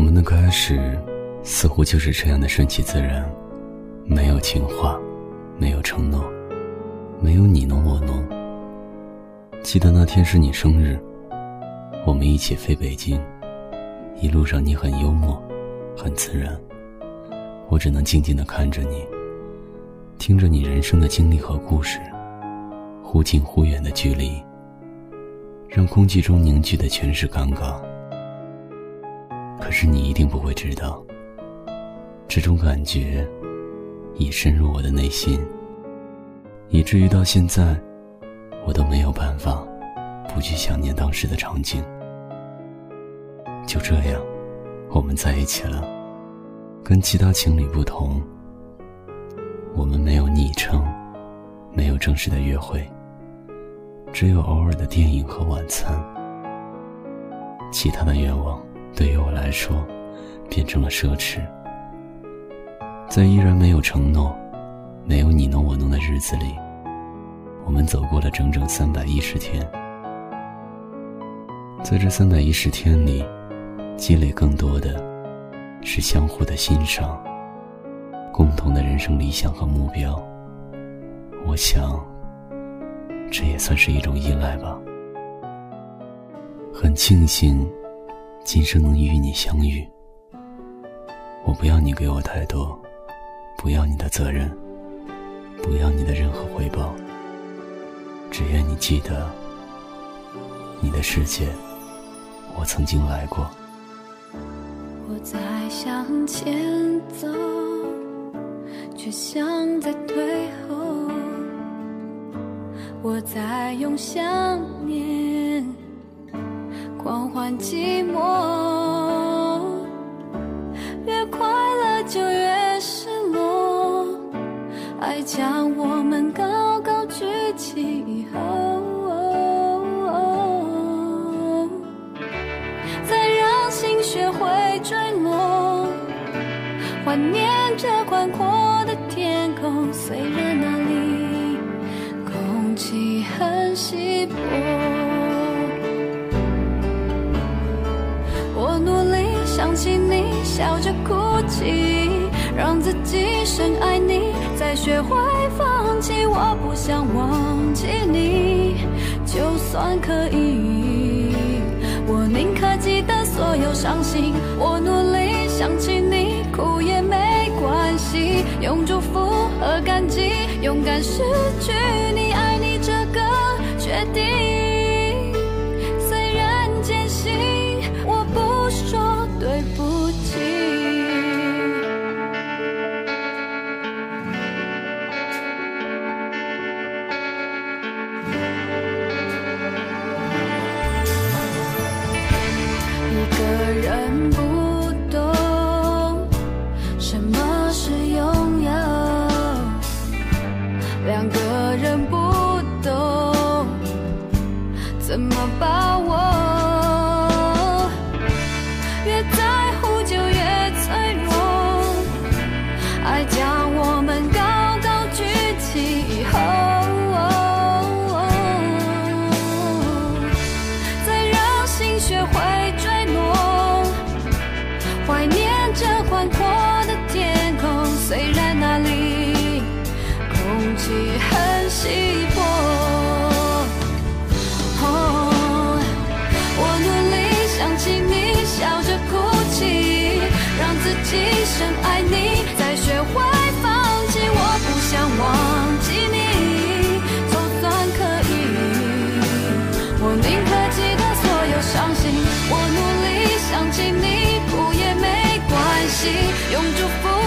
我们的开始，似乎就是这样的顺其自然，没有情话，没有承诺，没有你侬我侬。记得那天是你生日，我们一起飞北京，一路上你很幽默，很自然，我只能静静的看着你，听着你人生的经历和故事，忽近忽远的距离，让空气中凝聚的全是尴尬。可是你一定不会知道，这种感觉已深入我的内心，以至于到现在。我都没有办法不去想念当时的场景。就这样，我们在一起了。跟其他情侣不同，我们没有昵称，没有正式的约会，只有偶尔的电影和晚餐。其他的愿望对于我来说变成了奢侈。在依然没有承诺、没有你侬我侬的日子里。我们走过了整整三百一十天，在这三百一十天里，积累更多的是相互的欣赏，共同的人生理想和目标。我想，这也算是一种依赖吧。很庆幸，今生能与你相遇。我不要你给我太多，不要你的责任，不要你的任何回报。只愿你记得，你的世界，我曾经来过。我在向前走，却像在退后。我在用想念狂欢寂寞，越快乐就越失落，爱将我们高高举起以后。再让心学会坠落，怀念着宽阔的天空。虽然那里空气很稀薄，想起你，笑着哭泣，让自己深爱你，再学会放弃。我不想忘记你，就算可以，我宁可记得所有伤心。我努力想起你，哭也没关系，用祝福和感激，勇敢失去你，气魄。我努力想起你，笑着哭泣，让自己深爱你，再学会放弃。我不想忘记你，总算可以，我宁可记得所有伤心。我努力想起你，哭也没关系，用祝福。